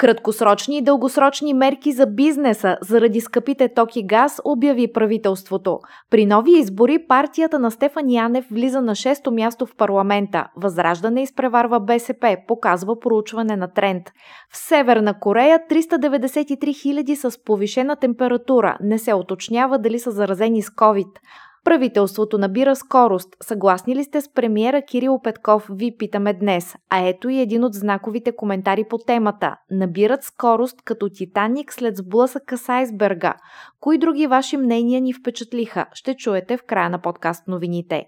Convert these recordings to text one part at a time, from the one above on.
Краткосрочни и дългосрочни мерки за бизнеса заради скъпите токи газ обяви правителството. При нови избори партията на Стефан Янев влиза на 6-то място в парламента. Възраждане изпреварва БСП, показва проучване на тренд. В Северна Корея 393 хиляди с повишена температура. Не се уточнява дали са заразени с COVID. Правителството набира скорост. Съгласни ли сте с премиера Кирил Петков, ви питаме днес. А ето и един от знаковите коментари по темата. Набират скорост като Титаник след сблъсъка с айсберга. Кои други ваши мнения ни впечатлиха? Ще чуете в края на подкаст новините.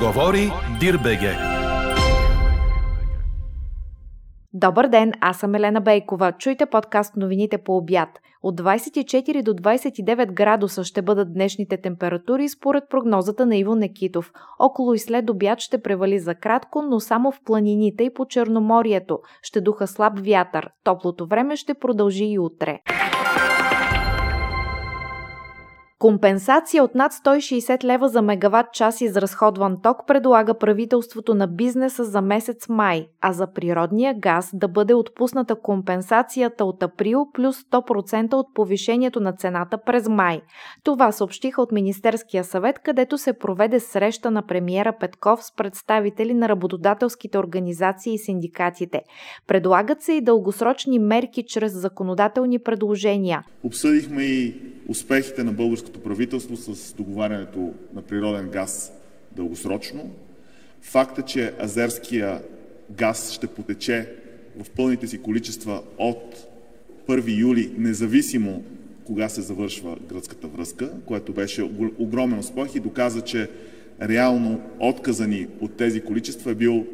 Говори Дирбеге. Добър ден, аз съм Елена Бейкова. Чуйте подкаст новините по обяд. От 24 до 29 градуса ще бъдат днешните температури според прогнозата на Иво Некитов. Около и след обяд ще превали за кратко, но само в планините и по Черноморието. Ще духа слаб вятър. Топлото време ще продължи и утре. Компенсация от над 160 лева за мегаватт час изразходван ток предлага правителството на бизнеса за месец май, а за природния газ да бъде отпусната компенсацията от април плюс 100% от повишението на цената през май. Това съобщиха от Министерския съвет, където се проведе среща на премиера Петков с представители на работодателските организации и синдикатите. Предлагат се и дългосрочни мерки чрез законодателни предложения. Обсъдихме и успехите на българското правителство с договарянето на природен газ дългосрочно. Факта, че азерския газ ще потече в пълните си количества от 1 юли, независимо кога се завършва гръцката връзка, което беше огромен успех и доказа, че реално отказа ни от тези количества е бил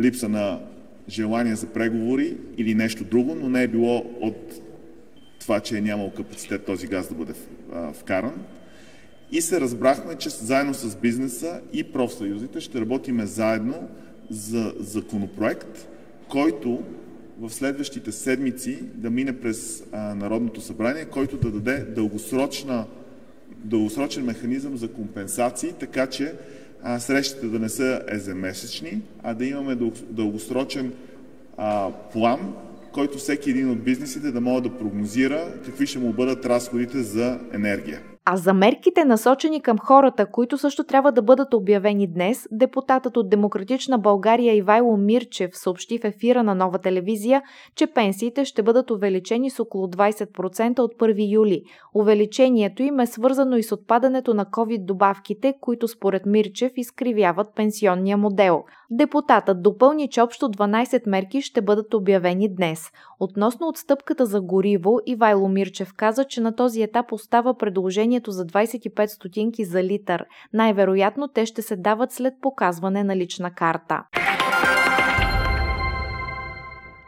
липса на желание за преговори или нещо друго, но не е било от това, че е нямал капацитет този газ да бъде вкаран. И се разбрахме, че заедно с бизнеса и профсъюзите ще работиме заедно за законопроект, който в следващите седмици да мине през а, Народното събрание, който да даде дългосрочна, дългосрочен механизъм за компенсации, така че а, срещите да не са еземесечни, а да имаме дългосрочен а, план, който всеки един от бизнесите да може да прогнозира какви ще му бъдат разходите за енергия. А за мерките насочени към хората, които също трябва да бъдат обявени днес, депутатът от Демократична България Ивайло Мирчев съобщи в ефира на нова телевизия, че пенсиите ще бъдат увеличени с около 20% от 1 юли. Увеличението им е свързано и с отпадането на COVID-добавките, които според Мирчев изкривяват пенсионния модел. Депутатът допълни, че общо 12 мерки ще бъдат обявени днес. Относно отстъпката за гориво, Ивайло Мирчев каза, че на този етап остава предложението за 25 стотинки за литър. Най-вероятно те ще се дават след показване на лична карта.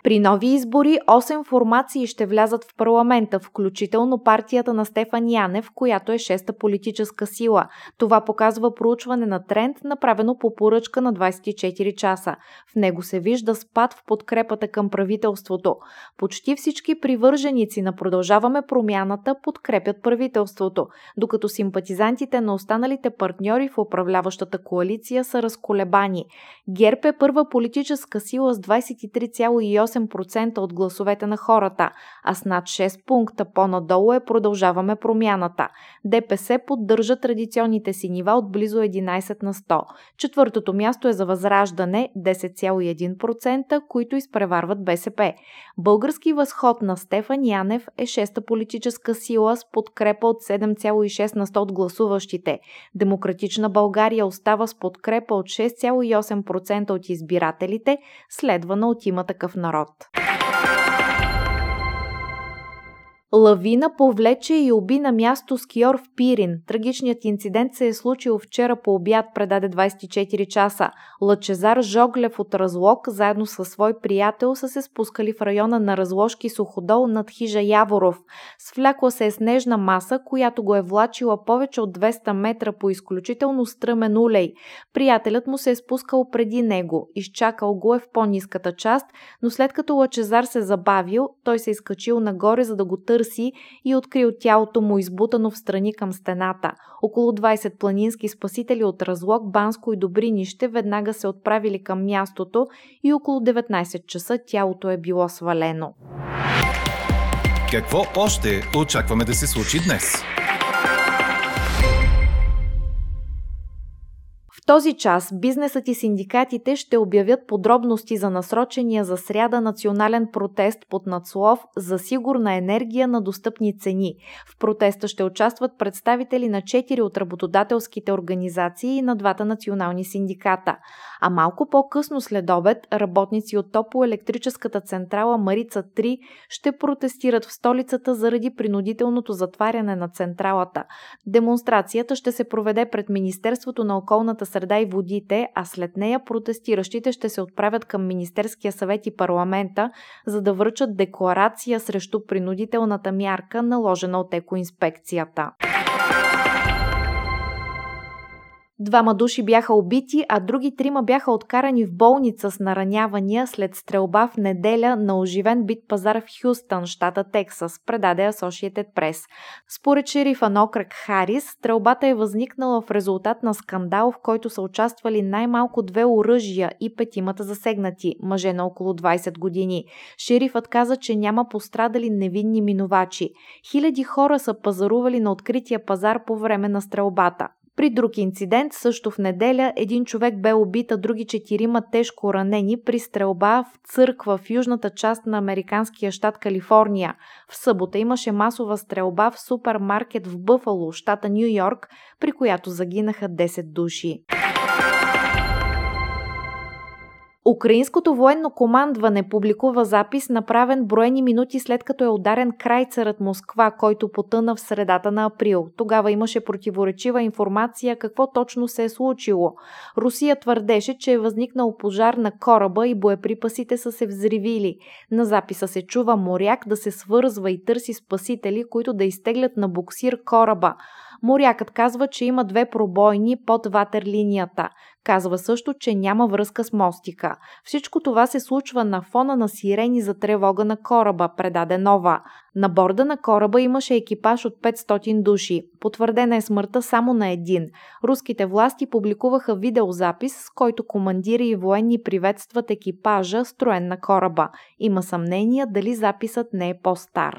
При нови избори 8 формации ще влязат в парламента, включително партията на Стефан Янев, която е шеста политическа сила. Това показва проучване на тренд, направено по поръчка на 24 часа. В него се вижда спад в подкрепата към правителството. Почти всички привърженици на Продължаваме промяната подкрепят правителството, докато симпатизантите на останалите партньори в управляващата коалиция са разколебани. ГЕРБ е първа политическа сила с 23,8 8% от гласовете на хората, а с над 6 пункта по-надолу е продължаваме промяната. ДПС поддържа традиционните си нива от близо 11 на 100. Четвъртото място е за възраждане 10,1%, които изпреварват БСП. Български възход на Стефан Янев е шеста политическа сила с подкрепа от 7,6 на 100 от гласуващите. Демократична България остава с подкрепа от 6,8% от избирателите, следвана от има такъв народ العرض Лавина повлече и уби на място скиор в Пирин. Трагичният инцидент се е случил вчера по обяд, предаде 24 часа. Лъчезар Жоглев от Разлог, заедно със свой приятел, са се спускали в района на Разложки Суходол над хижа Яворов. Свлякла се е снежна маса, която го е влачила повече от 200 метра по изключително стръмен улей. Приятелят му се е спускал преди него. Изчакал го е в по-низката част, но след като Лъчезар се забавил, той се е изкачил нагоре, за да го търси търси и открил тялото му избутано в страни към стената. Около 20 планински спасители от Разлог, Банско и Добринище веднага се отправили към мястото и около 19 часа тялото е било свалено. Какво още очакваме да се случи днес? Този час бизнесът и синдикатите ще обявят подробности за насрочения за сряда национален протест под надслов за сигурна енергия на достъпни цени. В протеста ще участват представители на четири от работодателските организации и на двата национални синдиката. А малко по-късно след обед работници от топоелектрическата централа Марица 3 ще протестират в столицата заради принудителното затваряне на централата. Демонстрацията ще се проведе пред Министерството на околната среда и водите, а след нея протестиращите ще се отправят към Министерския съвет и парламента, за да връчат декларация срещу принудителната мярка, наложена от екоинспекцията. Двама души бяха убити, а други трима бяха откарани в болница с наранявания след стрелба в неделя на оживен бит пазар в Хюстън, щата Тексас, предаде Associated Press. Според шерифа на Харис, стрелбата е възникнала в резултат на скандал, в който са участвали най-малко две оръжия и петимата засегнати, мъже на около 20 години. Шерифът каза, че няма пострадали невинни минувачи. Хиляди хора са пазарували на открития пазар по време на стрелбата. При друг инцидент, също в неделя, един човек бе убит, а други четирима тежко ранени при стрелба в църква в южната част на американския щат Калифорния. В събота имаше масова стрелба в супермаркет в Бъфало, щата Нью Йорк, при която загинаха 10 души. Украинското военно командване публикува запис, направен броени минути след като е ударен крайцерът Москва, който потъна в средата на април. Тогава имаше противоречива информация какво точно се е случило. Русия твърдеше, че е възникнал пожар на кораба и боеприпасите са се взривили. На записа се чува моряк да се свързва и търси спасители, които да изтеглят на буксир кораба. Морякът казва, че има две пробойни под ватерлинията. Казва също, че няма връзка с мостика. Всичко това се случва на фона на сирени за тревога на кораба, предаде Нова. На борда на кораба имаше екипаж от 500 души. Потвърдена е смъртта само на един. Руските власти публикуваха видеозапис, с който командири и военни приветстват екипажа, строен на кораба. Има съмнение дали записът не е по-стар.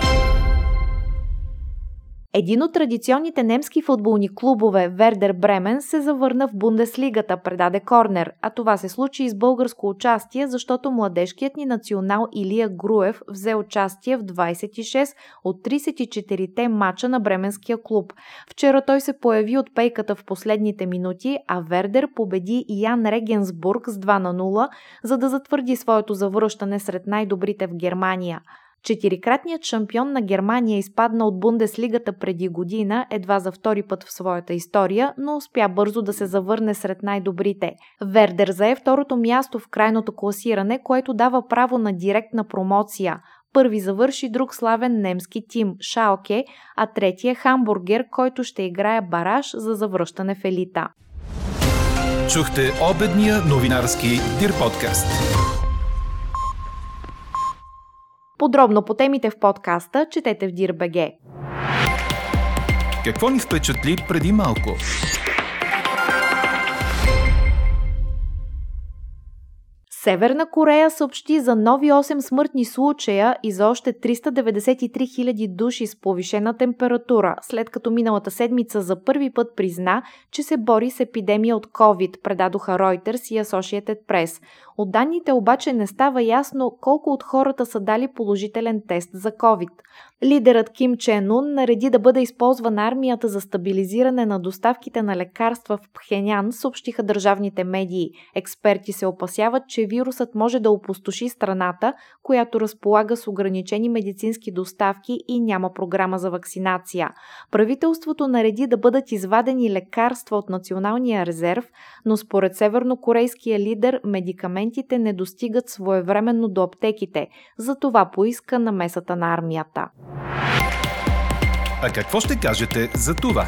Един от традиционните немски футболни клубове, Вердер Бремен, се завърна в Бундеслигата, предаде Корнер, а това се случи и с българско участие, защото младежкият ни национал Илия Груев взе участие в 26 от 34-те мача на бременския клуб. Вчера той се появи от пейката в последните минути, а Вердер победи Ян Регенсбург с 2 на 0, за да затвърди своето завръщане сред най-добрите в Германия. Четирикратният шампион на Германия изпадна от Бундеслигата преди година, едва за втори път в своята история, но успя бързо да се завърне сред най-добрите. Вердер зае второто място в крайното класиране, което дава право на директна промоция. Първи завърши друг славен немски тим – Шалке, а третия – Хамбургер, който ще играе бараж за завръщане в елита. Чухте обедния новинарски Дир подкаст. Подробно по темите в подкаста четете в DIRBG. Какво ни впечатли преди малко? Северна Корея съобщи за нови 8 смъртни случая и за още 393 000 души с повишена температура, след като миналата седмица за първи път призна, че се бори с епидемия от COVID, предадоха Reuters и Associated Press. От данните обаче не става ясно колко от хората са дали положителен тест за COVID. Лидерът Ким Чен Ун нареди да бъде използван армията за стабилизиране на доставките на лекарства в Пхенян, съобщиха държавните медии. Експерти се опасяват, че вирусът може да опустоши страната, която разполага с ограничени медицински доставки и няма програма за вакцинация. Правителството нареди да бъдат извадени лекарства от националния резерв, но според севернокорейския лидер медикаментите не достигат своевременно до аптеките, затова поиска намесата на армията. А какво ще кажете за това?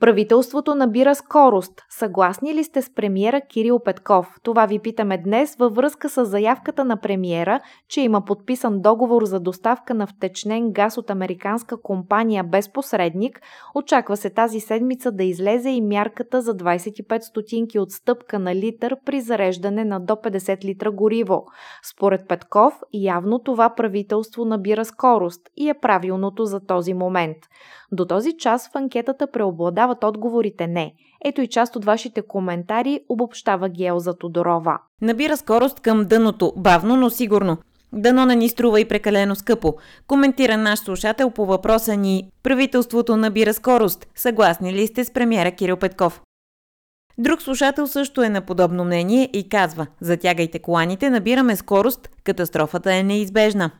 Правителството набира скорост. Съгласни ли сте с премиера Кирил Петков? Това ви питаме днес във връзка с заявката на премиера, че има подписан договор за доставка на втечнен газ от американска компания без посредник. Очаква се тази седмица да излезе и мярката за 25 стотинки от стъпка на литър при зареждане на до 50 литра гориво. Според Петков, явно това правителство набира скорост и е правилното за този момент. До този час в анкетата преобладават отговорите не. Ето и част от вашите коментари обобщава Гелза Тодорова. Набира скорост към дъното, бавно, но сигурно. Дано не ни струва и прекалено скъпо. Коментира наш слушател по въпроса ни Правителството набира скорост. Съгласни ли сте с премиера Кирил Петков? Друг слушател също е на подобно мнение и казва Затягайте коланите, набираме скорост, катастрофата е неизбежна.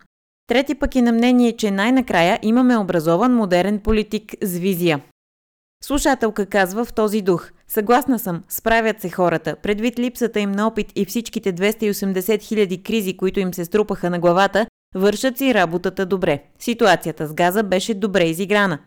Трети пък е на мнение, че най-накрая имаме образован модерен политик с визия. Слушателка казва в този дух. Съгласна съм, справят се хората. Предвид липсата им на опит и всичките 280 хиляди кризи, които им се струпаха на главата, вършат си работата добре. Ситуацията с газа беше добре изиграна.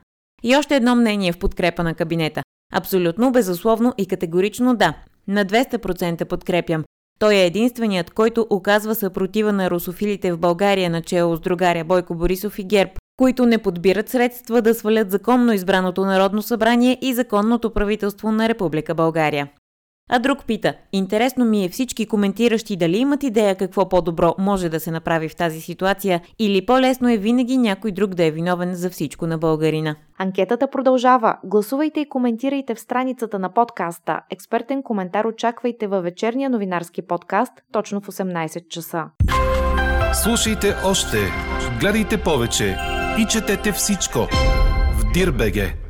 И още едно мнение в подкрепа на кабинета. Абсолютно, безусловно и категорично да. На 200% подкрепям. Той е единственият, който оказва съпротива на русофилите в България начало с другаря Бойко Борисов и ГЕРБ, които не подбират средства да свалят законно избраното Народно събрание и законното правителство на Република България. А друг пита, интересно ми е всички коментиращи дали имат идея какво по-добро може да се направи в тази ситуация или по-лесно е винаги някой друг да е виновен за всичко на българина. Анкетата продължава. Гласувайте и коментирайте в страницата на подкаста. Експертен коментар очаквайте във вечерния новинарски подкаст точно в 18 часа. Слушайте още, гледайте повече и четете всичко в Дирбеге.